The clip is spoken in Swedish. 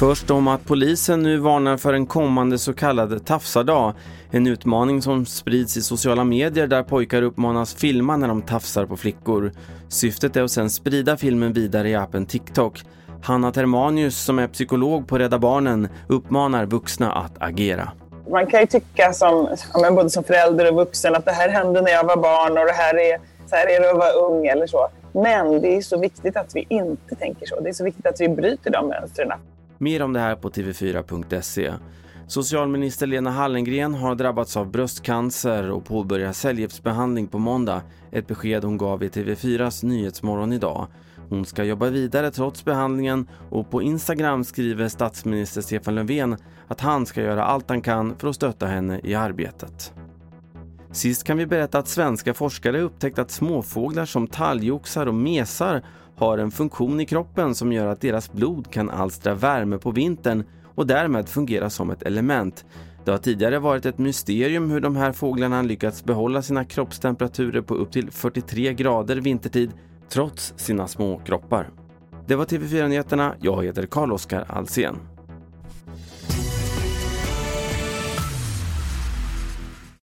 Först om att polisen nu varnar för en kommande så kallad tafsardag. En utmaning som sprids i sociala medier där pojkar uppmanas filma när de tafsar på flickor. Syftet är att sen sprida filmen vidare i appen TikTok. Hanna Termanius som är psykolog på Rädda Barnen uppmanar vuxna att agera. Man kan ju tycka som, både som förälder och vuxen att det här hände när jag var barn och det här är, så här är det att vara ung eller så. Men det är så viktigt att vi inte tänker så. Det är så viktigt att vi bryter de mönstren. Mer om det här på tv4.se. Socialminister Lena Hallengren har drabbats av bröstcancer och påbörjar cellgiftsbehandling på måndag. Ett besked hon gav i TV4s Nyhetsmorgon idag. Hon ska jobba vidare trots behandlingen och på Instagram skriver statsminister Stefan Löfven att han ska göra allt han kan för att stötta henne i arbetet. Sist kan vi berätta att svenska forskare upptäckt att småfåglar som talgoxar och mesar har en funktion i kroppen som gör att deras blod kan alstra värme på vintern och därmed fungera som ett element. Det har tidigare varit ett mysterium hur de här fåglarna lyckats behålla sina kroppstemperaturer på upp till 43 grader vintertid trots sina små kroppar. Det var TV4 Nyheterna. Jag heter Carl-Oskar Alsen.